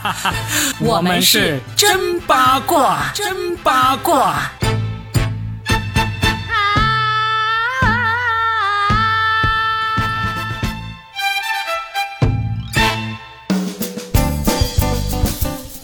我们是真八卦，真八卦。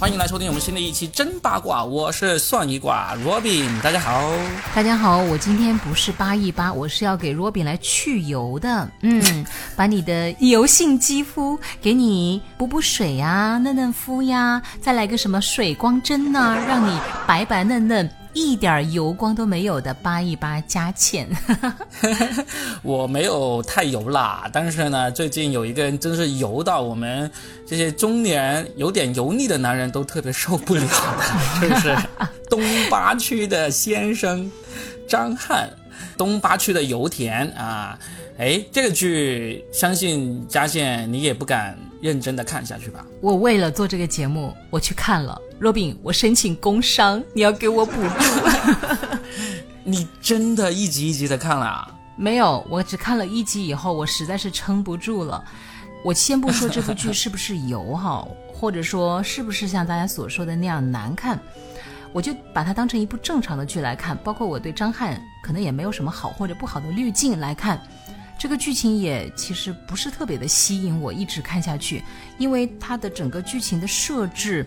欢迎来收听我们新的一期真八卦，我是算一卦 Robin，大家好。大家好，我今天不是八一八，我是要给 Robin 来去油的。嗯，把你的油性肌肤给你补补水呀，嫩嫩肤呀，再来个什么水光针呐、让你白白嫩嫩。一点油光都没有的扒一八加芡，我没有太油啦，但是呢，最近有一个人真是油到我们这些中年有点油腻的男人都特别受不了的，就是 东八区的先生张翰，东八区的油田啊，哎，这个剧相信佳倩你也不敢认真的看下去吧？我为了做这个节目，我去看了。若冰，我申请工伤，你要给我补助。你真的一集一集的看了啊？没有，我只看了一集以后，我实在是撑不住了。我先不说这部剧是不是油哈，或者说是不是像大家所说的那样难看，我就把它当成一部正常的剧来看。包括我对张翰可能也没有什么好或者不好的滤镜来看，这个剧情也其实不是特别的吸引我，一直看下去，因为它的整个剧情的设置。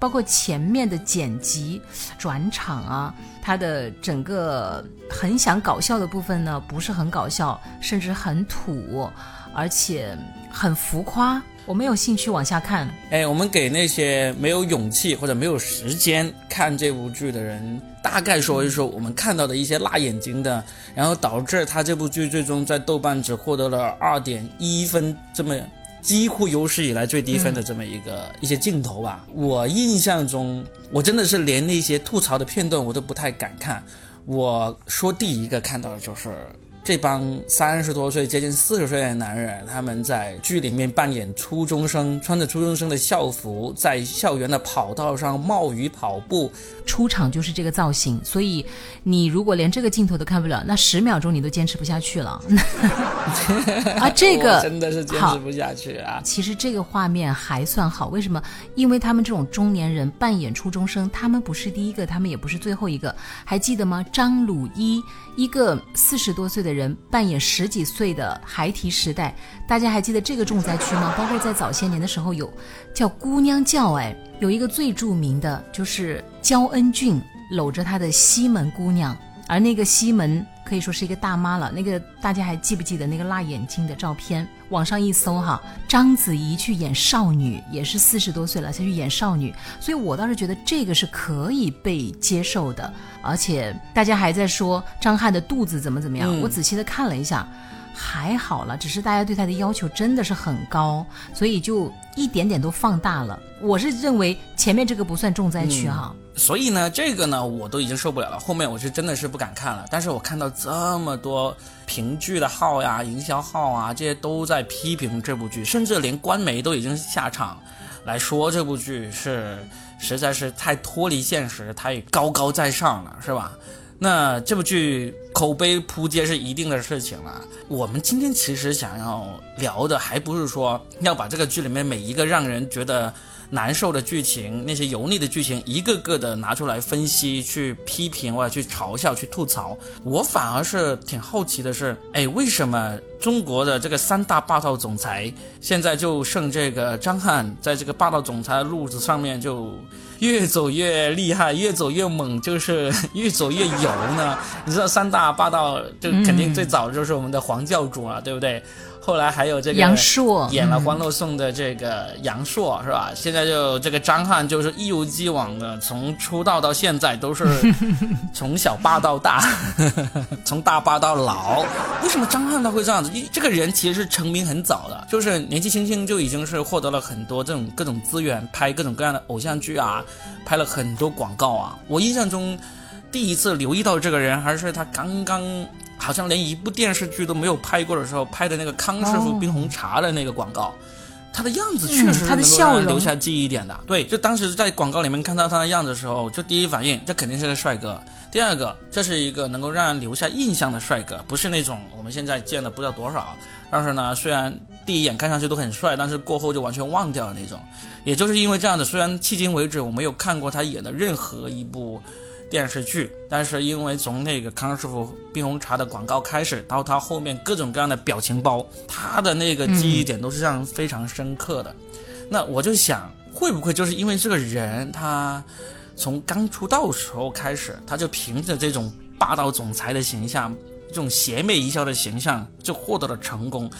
包括前面的剪辑、转场啊，它的整个很想搞笑的部分呢，不是很搞笑，甚至很土，而且很浮夸。我没有兴趣往下看。哎，我们给那些没有勇气或者没有时间看这部剧的人，大概说一说我们看到的一些辣眼睛的，然后导致他这部剧最终在豆瓣只获得了二点一分这么。几乎有史以来最低分的这么一个一些镜头吧，我印象中，我真的是连那些吐槽的片段我都不太敢看。我说第一个看到的就是。这帮三十多岁、接近四十岁的男人，他们在剧里面扮演初中生，穿着初中生的校服，在校园的跑道上冒雨跑步，出场就是这个造型。所以，你如果连这个镜头都看不了，那十秒钟你都坚持不下去了。啊，这个真的是坚持不下去啊！其实这个画面还算好，为什么？因为他们这种中年人扮演初中生，他们不是第一个，他们也不是最后一个。还记得吗？张鲁一，一个四十多岁的。人扮演十几岁的孩提时代，大家还记得这个重灾区吗？包括在早些年的时候有叫姑娘叫，哎，有一个最著名的就是焦恩俊搂着他的西门姑娘，而那个西门可以说是一个大妈了。那个大家还记不记得那个辣眼睛的照片？网上一搜哈，章子怡去演少女，也是四十多岁了才去演少女，所以我倒是觉得这个是可以被接受的。而且大家还在说张翰的肚子怎么怎么样，我仔细的看了一下，还好了，只是大家对他的要求真的是很高，所以就一点点都放大了。我是认为前面这个不算重灾区哈。所以呢，这个呢我都已经受不了了，后面我是真的是不敢看了。但是我看到这么多评剧的号呀、营销号啊，这些都在批评这部剧，甚至连官媒都已经下场来说这部剧是。实在是太脱离现实，太高高在上了，是吧？那这部剧口碑扑街是一定的事情了。我们今天其实想要聊的，还不是说要把这个剧里面每一个让人觉得。难受的剧情，那些油腻的剧情，一个个的拿出来分析、去批评或者去嘲笑、去吐槽。我反而是挺好奇的是，哎，为什么中国的这个三大霸道总裁，现在就剩这个张翰在这个霸道总裁的路子上面就越走越厉害，越走越猛，就是 越走越油呢？你知道三大霸道就肯定最早就是我们的黄教主了，对不对？后来还有这个杨烁演了《欢乐颂》的这个杨烁是吧？现在就这个张翰就是一如既往的从出道到现在都是 从小霸到大，从大霸到老。为什么张翰他会这样子？因这个人其实是成名很早的，就是年纪轻轻就已经是获得了很多这种各种资源，拍各种各样的偶像剧啊，拍了很多广告啊。我印象中第一次留意到这个人还是他刚刚。好像连一部电视剧都没有拍过的时候，拍的那个康师傅冰红茶的那个广告，他的样子确实是留下记忆点的。对，就当时在广告里面看到他的样子的时候，就第一反应这肯定是个帅哥。第二个，这是一个能够让人留下印象的帅哥，不是那种我们现在见的不知道多少，但是呢，虽然第一眼看上去都很帅，但是过后就完全忘掉了那种。也就是因为这样子，虽然迄今为止我没有看过他演的任何一部电视剧，但是因为从那个康师傅冰红茶的广告开始，到他后面各种各样的表情包，他的那个记忆点都是让人非常深刻的。那我就想，会不会就是因为这个人他从刚出道时候开始，他就凭着这种霸道总裁的形象，这种邪魅一笑的形象，就获得了成功。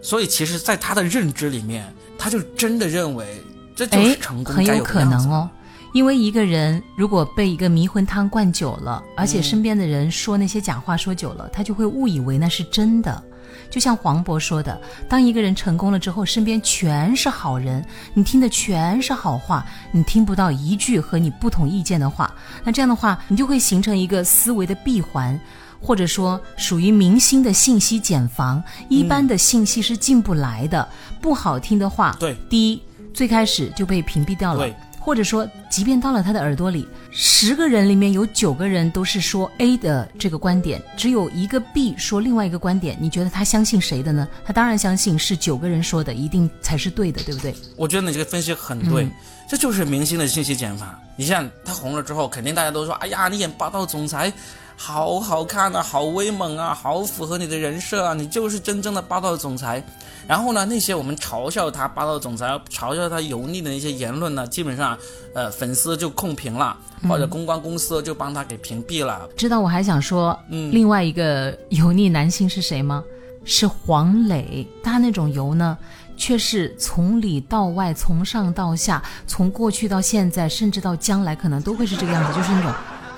所以其实，在他的认知里面，他就真的认为这就是成，功很有可该有的样子能哦。因为一个人如果被一个迷魂汤灌久了，而且身边的人说那些假话说久了，他就会误以为那是真的。就像黄渤说的，当一个人成功了之后，身边全是好人，你听的全是好话，你听不到一句和你不同意见的话。那这样的话，你就会形成一个思维的闭环，或者说属于明星的信息茧房，一般的信息是进不来的。不好听的话，对第一最开始就被屏蔽掉了对。或者说，即便到了他的耳朵里，十个人里面有九个人都是说 A 的这个观点，只有一个 B 说另外一个观点，你觉得他相信谁的呢？他当然相信是九个人说的，一定才是对的，对不对？我觉得你这个分析很对，这就是明星的信息茧房。你像他红了之后，肯定大家都说：“哎呀，你演霸道总裁，好好看啊，好威猛啊，好符合你的人设啊，你就是真正的霸道总裁。”然后呢，那些我们嘲笑他霸道总裁、嘲笑他油腻的那些言论呢，基本上，呃，粉丝就控评了，或者公关公司就帮他给屏蔽了。知道我还想说，嗯另外一个油腻男星是谁吗？是黄磊。他那种油呢，却是从里到外，从上到下，从过去到现在，甚至到将来，可能都会是这个样子，就是那种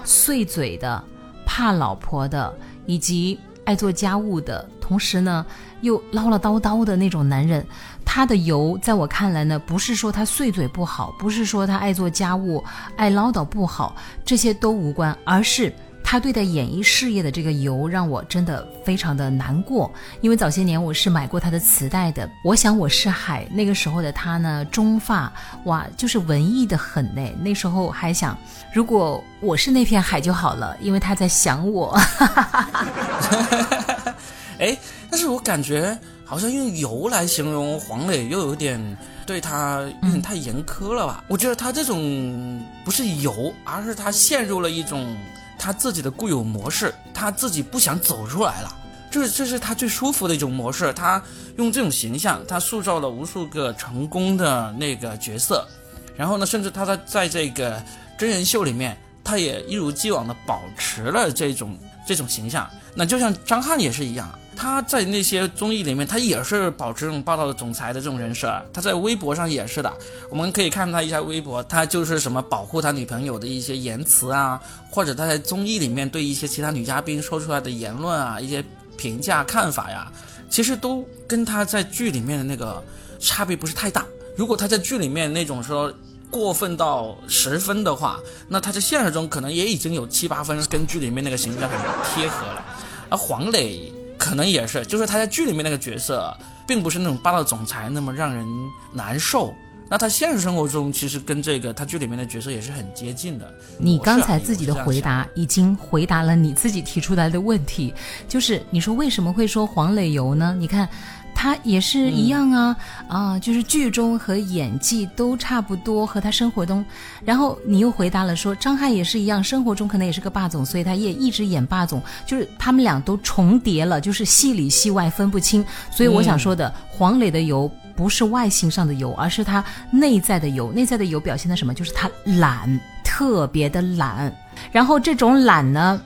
碎嘴的、怕老婆的，以及爱做家务的，同时呢又唠唠叨叨的那种男人。他的油，在我看来呢，不是说他碎嘴不好，不是说他爱做家务、爱唠叨不好，这些都无关，而是他对待演艺事业的这个油，让我真的非常的难过。因为早些年我是买过他的磁带的，我想我是海，那个时候的他呢，中发，哇，就是文艺的很呢。那时候还想，如果我是那片海就好了，因为他在想我。哎，但是我感觉好像用油来形容黄磊，又有点对他有点太严苛了吧？我觉得他这种不是油，而是他陷入了一种他自己的固有模式，他自己不想走出来了。这这是他最舒服的一种模式。他用这种形象，他塑造了无数个成功的那个角色，然后呢，甚至他在在这个真人秀里面，他也一如既往的保持了这种这种形象。那就像张翰也是一样，他在那些综艺里面，他也是保持这种霸道的总裁的这种人设。他在微博上也是的，我们可以看他一下微博，他就是什么保护他女朋友的一些言辞啊，或者他在综艺里面对一些其他女嘉宾说出来的言论啊，一些评价看法呀，其实都跟他在剧里面的那个差别不是太大。如果他在剧里面那种说过分到十分的话，那他在现实中可能也已经有七八分跟剧里面那个形象很贴合了。而黄磊可能也是，就是他在剧里面那个角色，并不是那种霸道总裁那么让人难受。那他现实生活中其实跟这个他剧里面的角色也是很接近的。你刚才自己的回答已经回答了你自己提出来的问题，就是你说为什么会说黄磊油呢？你看。他也是一样啊，啊，就是剧中和演技都差不多，和他生活中，然后你又回答了说张翰也是一样，生活中可能也是个霸总，所以他也一直演霸总，就是他们俩都重叠了，就是戏里戏外分不清。所以我想说的，黄磊的油不是外形上的油，而是他内在的油。内在的油表现的什么？就是他懒，特别的懒。然后这种懒呢，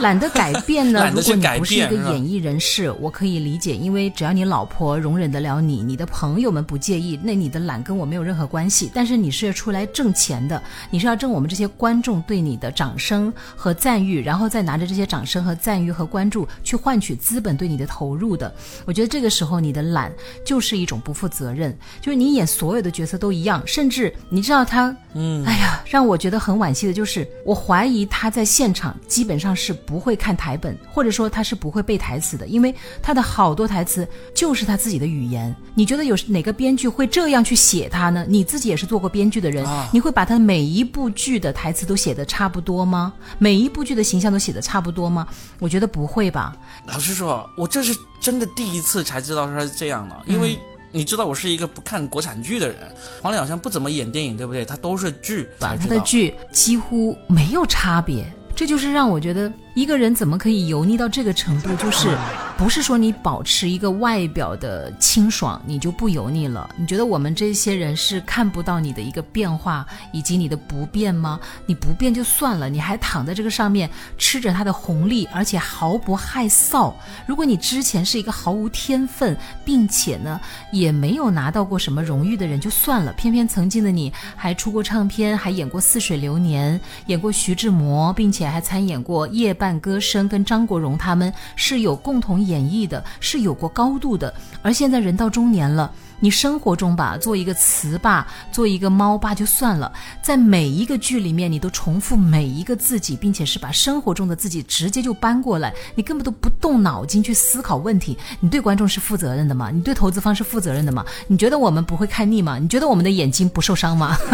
懒得改变呢。如果你不是一个演艺人士，我可以理解，因为只要你老婆容忍得了你，你的朋友们不介意，那你的懒跟我没有任何关系。但是你是要出来挣钱的，你是要挣我们这些观众对你的掌声和赞誉，然后再拿着这些掌声和赞誉和关注去换取资本对你的投入的。我觉得这个时候你的懒就是一种不负责任，就是你演所有的角色都一样，甚至你知道他，嗯，哎呀，让我觉得很惋惜的就是，我怀疑他在现场基本上是不会看台本，或者说他是不会背台词的，因为他的好多台词就是他自己的语言。你觉得有哪个编剧会这样去写他呢？你自己也是做过编剧的人，你会把他每一部剧的台词都写的差不多吗？每一部剧的形象都写的差不多吗？我觉得不会吧。老实说，我这是真的第一次才知道他是这样的，因为。你知道我是一个不看国产剧的人，黄磊好像不怎么演电影，对不对？他都是剧，他的剧几乎没有差别，这就是让我觉得。一个人怎么可以油腻到这个程度？就是不是说你保持一个外表的清爽，你就不油腻了？你觉得我们这些人是看不到你的一个变化以及你的不变吗？你不变就算了，你还躺在这个上面吃着它的红利，而且毫不害臊。如果你之前是一个毫无天分，并且呢也没有拿到过什么荣誉的人就算了，偏偏曾经的你还出过唱片，还演过《似水流年》，演过徐志摩，并且还参演过夜。伴歌声跟张国荣他们是有共同演绎的，是有过高度的。而现在人到中年了，你生活中吧，做一个词霸，做一个猫霸就算了，在每一个剧里面，你都重复每一个自己，并且是把生活中的自己直接就搬过来，你根本都不动脑筋去思考问题。你对观众是负责任的吗？你对投资方是负责任的吗？你觉得我们不会看腻吗？你觉得我们的眼睛不受伤吗？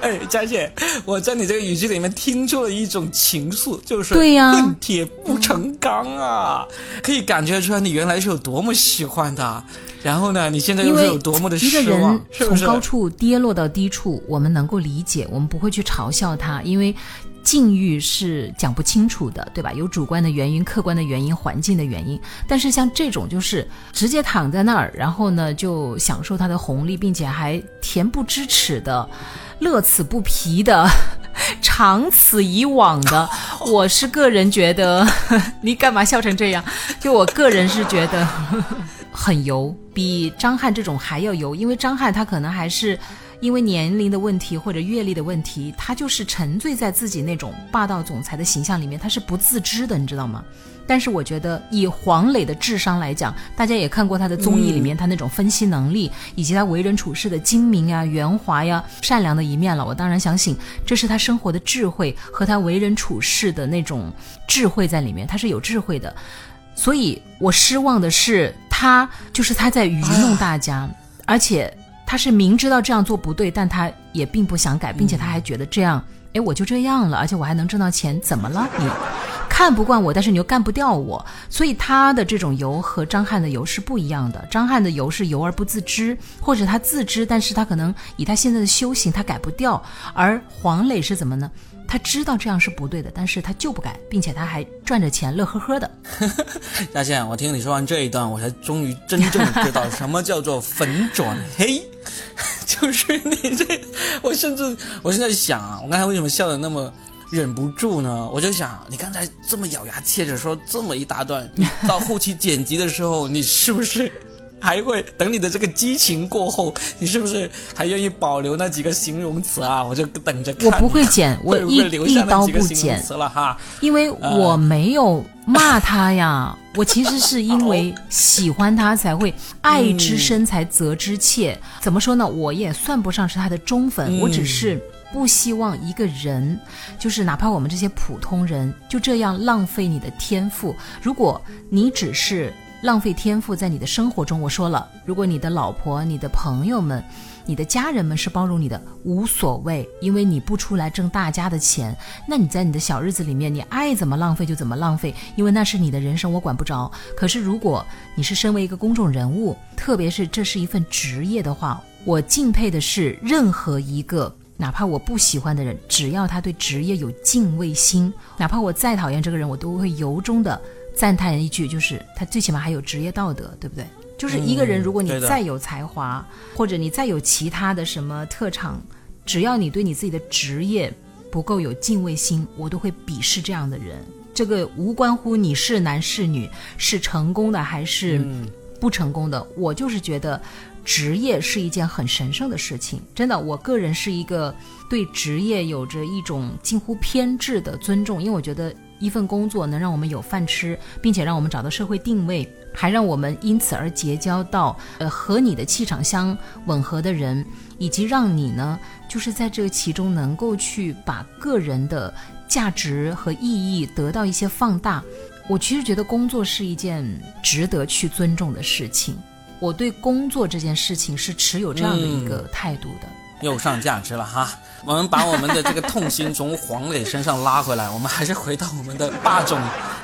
哎，佳姐，我在你这个语句里面听出了一种情愫，就是对呀，恨铁不成钢啊，可以感觉出来你原来是有多么喜欢他，然后呢，你现在又是有多么的失望，从高处跌落到低处，我们能够理解，我们不会去嘲笑他，因为境遇是讲不清楚的，对吧？有主观的原因、客观的原因、环境的原因，但是像这种就是直接躺在那儿，然后呢就享受他的红利，并且还恬不知耻的。乐此不疲的，长此以往的，我是个人觉得，你干嘛笑成这样？就我个人是觉得 很油，比张翰这种还要油，因为张翰他可能还是因为年龄的问题或者阅历的问题，他就是沉醉在自己那种霸道总裁的形象里面，他是不自知的，你知道吗？但是我觉得，以黄磊的智商来讲，大家也看过他的综艺里面他那种分析能力，以及他为人处事的精明啊、圆滑呀、善良的一面了。我当然相信，这是他生活的智慧和他为人处事的那种智慧在里面，他是有智慧的。所以我失望的是，他就是他在愚弄大家，而且他是明知道这样做不对，但他也并不想改，并且他还觉得这样，哎，我就这样了，而且我还能挣到钱，怎么了你？看不惯我，但是你又干不掉我，所以他的这种油和张翰的油是不一样的。张翰的油是油而不自知，或者他自知，但是他可能以他现在的修行，他改不掉。而黄磊是怎么呢？他知道这样是不对的，但是他就不改，并且他还赚着钱，乐呵呵的。大倩，我听你说完这一段，我才终于真正知道什么叫做粉转黑，就是你这，我甚至我现在想啊，我刚才为什么笑的那么？忍不住呢，我就想，你刚才这么咬牙切齿说这么一大段，到后期剪辑的时候，你是不是还会等你的这个激情过后，你是不是还愿意保留那几个形容词啊？我就等着看。我不会剪，我一一刀不剪了哈，因为我没有骂他呀，我其实是因为喜欢他才会爱之深才责之切。怎么说呢？我也算不上是他的忠粉，我只是。不希望一个人，就是哪怕我们这些普通人，就这样浪费你的天赋。如果你只是浪费天赋在你的生活中，我说了，如果你的老婆、你的朋友们、你的家人们是包容你的，无所谓，因为你不出来挣大家的钱，那你在你的小日子里面，你爱怎么浪费就怎么浪费，因为那是你的人生，我管不着。可是如果你是身为一个公众人物，特别是这是一份职业的话，我敬佩的是任何一个。哪怕我不喜欢的人，只要他对职业有敬畏心，哪怕我再讨厌这个人，我都会由衷的赞叹一句，就是他最起码还有职业道德，对不对？就是一个人，如果你再有才华，或者你再有其他的什么特长，只要你对你自己的职业不够有敬畏心，我都会鄙视这样的人。这个无关乎你是男是女，是成功的还是不成功的，我就是觉得。职业是一件很神圣的事情，真的，我个人是一个对职业有着一种近乎偏执的尊重，因为我觉得一份工作能让我们有饭吃，并且让我们找到社会定位，还让我们因此而结交到呃和你的气场相吻合的人，以及让你呢就是在这个其中能够去把个人的价值和意义得到一些放大。我其实觉得工作是一件值得去尊重的事情。我对工作这件事情是持有这样的一个态度的。又上价值了哈！我们把我们的这个痛心从黄磊身上拉回来，我们还是回到我们的霸总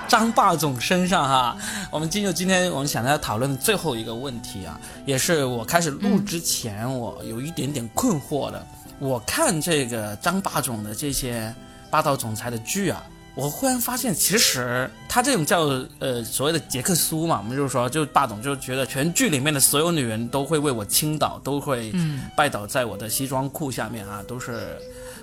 张霸总身上哈。我们进入今天我们想要讨论的最后一个问题啊，也是我开始录之前我有一点点困惑的。我看这个张霸总的这些霸道总裁的剧啊。我忽然发现，其实他这种叫呃所谓的杰克苏嘛，我们就是说，就霸总就觉得全剧里面的所有女人都会为我倾倒，都会拜倒在我的西装裤下面啊，都是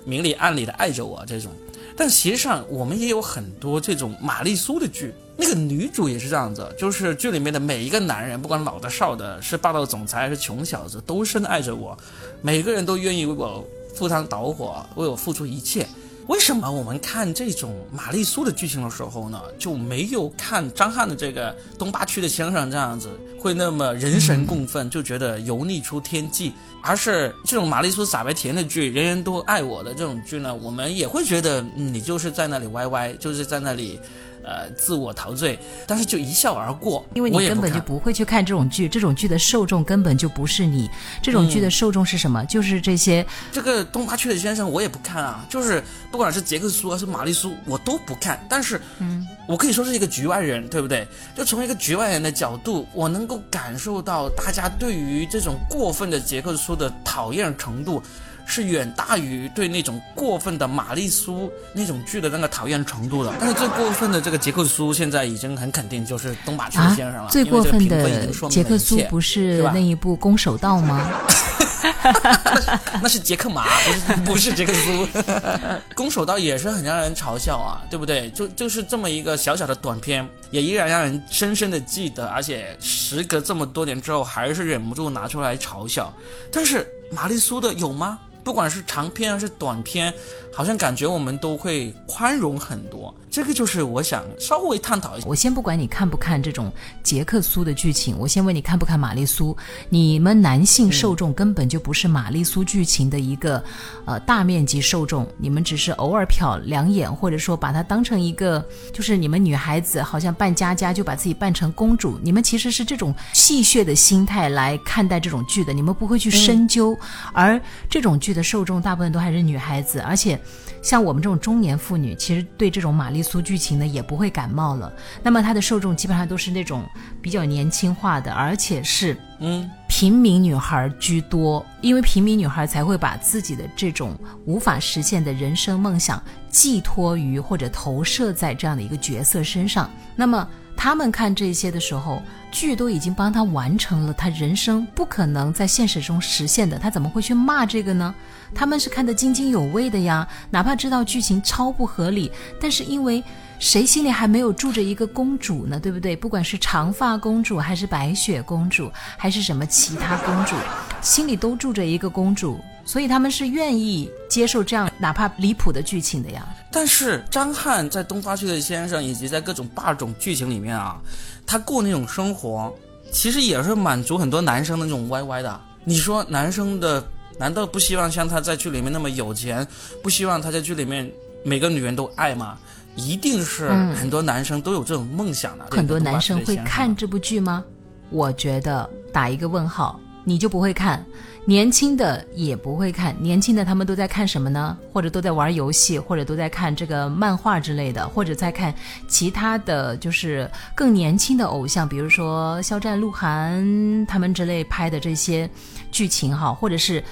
明里暗里的爱着我这种。但实际上，我们也有很多这种玛丽苏的剧，那个女主也是这样子，就是剧里面的每一个男人，不管老的少的，是霸道总裁还是穷小子，都深爱着我，每个人都愿意为我赴汤蹈火，为我付出一切。为什么我们看这种玛丽苏的剧情的时候呢，就没有看张翰的这个东八区的先生这样子会那么人神共愤，就觉得油腻出天际？而是这种玛丽苏傻白甜的剧，人人都爱我的这种剧呢，我们也会觉得你就是在那里歪歪，就是在那里。呃，自我陶醉，但是就一笑而过，因为你根本就不会去看这种剧，这种剧的受众根本就不是你，这种剧的受众是什么？就是这些。这个东八区的先生我也不看啊，就是不管是杰克苏还是玛丽苏，我都不看。但是，嗯，我可以说是一个局外人，对不对？就从一个局外人的角度，我能够感受到大家对于这种过分的杰克苏的讨厌程度。是远大于对那种过分的玛丽苏那种剧的那个讨厌程度的。但是最过分的这个杰克苏现在已经很肯定就是东马区先生了。最过分的杰克苏不是那一部《攻守道》吗？那是杰克马，不是不是杰克苏。攻守道也是很让人嘲笑啊，对不对？就就是这么一个小小的短片，也依然让人深深的记得，而且时隔这么多年之后，还是忍不住拿出来嘲笑。但是玛丽苏的有吗？不管是长篇还是短篇，好像感觉我们都会宽容很多。这个就是我想稍微探讨一下。我先不管你看不看这种杰克苏的剧情，我先问你看不看玛丽苏？你们男性受众根本就不是玛丽苏剧情的一个呃大面积受众，你们只是偶尔瞟两眼，或者说把它当成一个就是你们女孩子好像扮家家就把自己扮成公主，你们其实是这种戏谑的心态来看待这种剧的，你们不会去深究。而这种剧的受众大部分都还是女孩子，而且像我们这种中年妇女，其实对这种玛丽。苏剧情呢也不会感冒了，那么它的受众基本上都是那种比较年轻化的，而且是嗯平民女孩居多，因为平民女孩才会把自己的这种无法实现的人生梦想寄托于或者投射在这样的一个角色身上，那么。他们看这些的时候，剧都已经帮他完成了他人生不可能在现实中实现的，他怎么会去骂这个呢？他们是看得津津有味的呀，哪怕知道剧情超不合理，但是因为谁心里还没有住着一个公主呢？对不对？不管是长发公主，还是白雪公主，还是什么其他公主，心里都住着一个公主。所以他们是愿意接受这样哪怕离谱的剧情的呀。但是张翰在《东发区的先生》以及在各种霸总剧情里面啊，他过那种生活，其实也是满足很多男生的那种歪歪的。你说男生的难道不希望像他在剧里面那么有钱？不希望他在剧里面每个女人都爱吗？一定是很多男生都有这种梦想的。很多男生会看这部剧吗？我觉得打一个问号。你就不会看，年轻的也不会看。年轻的他们都在看什么呢？或者都在玩游戏，或者都在看这个漫画之类的，或者在看其他的就是更年轻的偶像，比如说肖战、鹿晗他们之类拍的这些剧情哈，或者是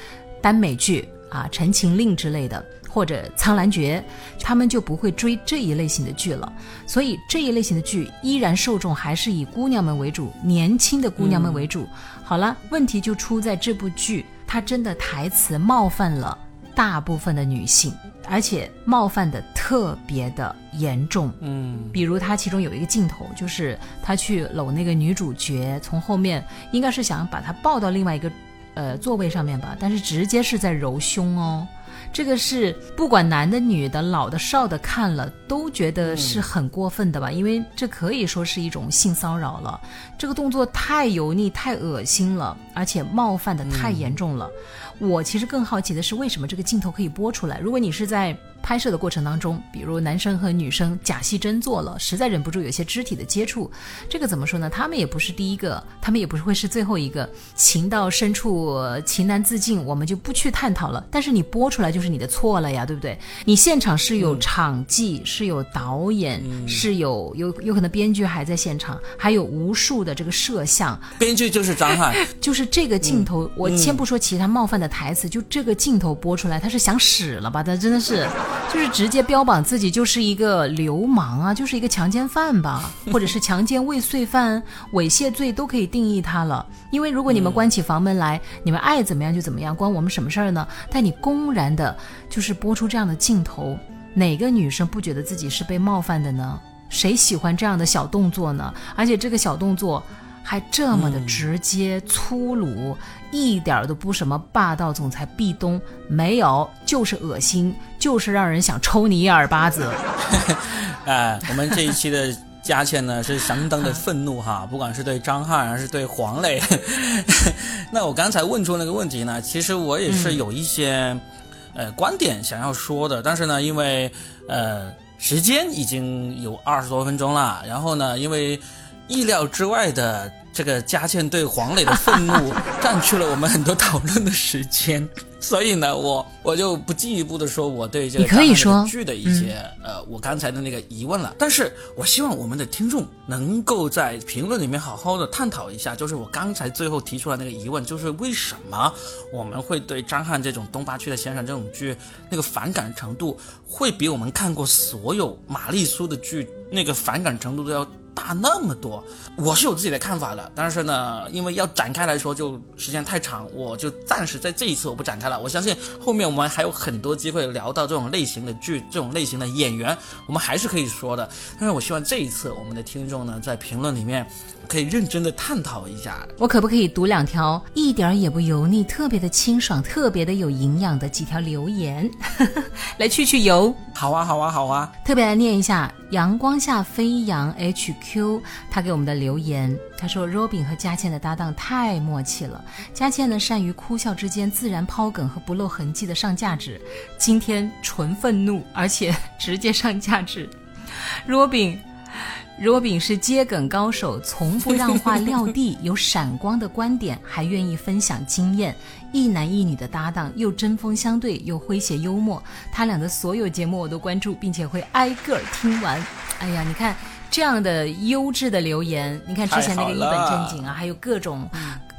耽美剧啊，《陈情令》之类的。或者《苍兰诀》，他们就不会追这一类型的剧了。所以这一类型的剧依然受众还是以姑娘们为主，年轻的姑娘们为主。好了，问题就出在这部剧，它真的台词冒犯了大部分的女性，而且冒犯的特别的严重。嗯，比如他其中有一个镜头，就是他去搂那个女主角，从后面应该是想把她抱到另外一个呃座位上面吧，但是直接是在揉胸哦。这个是不管男的、女的、老的、少的，看了都觉得是很过分的吧？因为这可以说是一种性骚扰了。这个动作太油腻、太恶心了，而且冒犯的太严重了。我其实更好奇的是，为什么这个镜头可以播出来？如果你是在。拍摄的过程当中，比如男生和女生假戏真做了，实在忍不住有些肢体的接触，这个怎么说呢？他们也不是第一个，他们也不是会是最后一个。情到深处，情难自禁，我们就不去探讨了。但是你播出来就是你的错了呀，对不对？你现场是有场记，是有导演，是有有有可能编剧还在现场，还有无数的这个摄像。编剧就是张翰，就是这个镜头，我先不说其他冒犯的台词，就这个镜头播出来，他是想死了吧？他真的是，就是直接标榜自己就是一个流氓啊，就是一个强奸犯吧，或者是强奸未遂犯、猥亵罪都可以定义他了。因为如果你们关起房门来，你们爱怎么样就怎么样，关我们什么事儿呢？但你公然的，就是播出这样的镜头，哪个女生不觉得自己是被冒犯的呢？谁喜欢这样的小动作呢？而且这个小动作还这么的直接粗鲁，一点都不什么霸道总裁壁咚，没有，就是恶心，就是让人想抽你一耳巴子。哎，我们这一期的。佳倩呢是相当的愤怒哈，不管是对张翰还是对黄磊。那我刚才问出那个问题呢，其实我也是有一些呃观点想要说的，但是呢，因为呃时间已经有二十多分钟了，然后呢，因为意料之外的这个佳倩对黄磊的愤怒 占据了我们很多讨论的时间。所以呢，我我就不进一步的说我对这个可以说剧的一些呃，我刚才的那个疑问了。但是我希望我们的听众能够在评论里面好好的探讨一下，就是我刚才最后提出来那个疑问，就是为什么我们会对张翰这种东八区的先生这种剧那个反感程度，会比我们看过所有玛丽苏的剧那个反感程度都要。大那么多，我是有自己的看法的，但是呢，因为要展开来说就时间太长，我就暂时在这一次我不展开了。我相信后面我们还有很多机会聊到这种类型的剧，这种类型的演员，我们还是可以说的。但是我希望这一次我们的听众呢，在评论里面。可以认真的探讨一下，我可不可以读两条一点也不油腻、特别的清爽、特别的有营养的几条留言，来去去油？好啊，好啊，好啊！特别来念一下阳光下飞扬 HQ 他给我们的留言，他说：“Robin 和佳倩的搭档太默契了，佳倩呢善于哭笑之间自然抛梗和不露痕迹的上价值，今天纯愤怒，而且直接上价值 Robin。” Robin 是接梗高手，从不让话撂地，有闪光的观点，还愿意分享经验。一男一女的搭档，又针锋相对，又诙谐幽默。他俩的所有节目我都关注，并且会挨个儿听完。哎呀，你看这样的优质的留言，你看之前那个一本正经啊，还有各种。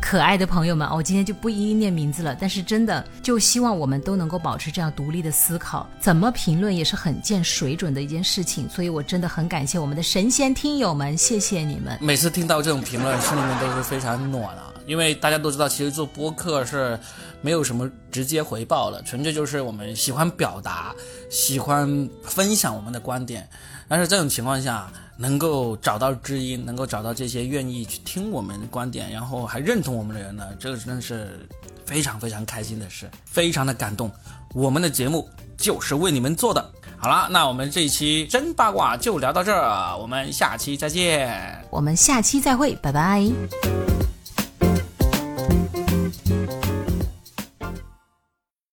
可爱的朋友们，我今天就不一一念名字了。但是真的，就希望我们都能够保持这样独立的思考，怎么评论也是很见水准的一件事情。所以我真的很感谢我们的神仙听友们，谢谢你们。每次听到这种评论，心里面都是非常暖啊。因为大家都知道，其实做播客是没有什么直接回报的，纯粹就是我们喜欢表达，喜欢分享我们的观点。但是这种情况下，能够找到知音，能够找到这些愿意去听我们观点，然后还认同我们的人呢，这个真的是非常非常开心的事，非常的感动。我们的节目就是为你们做的。好了，那我们这一期真八卦就聊到这儿，我们下期再见。我们下期再会，拜拜。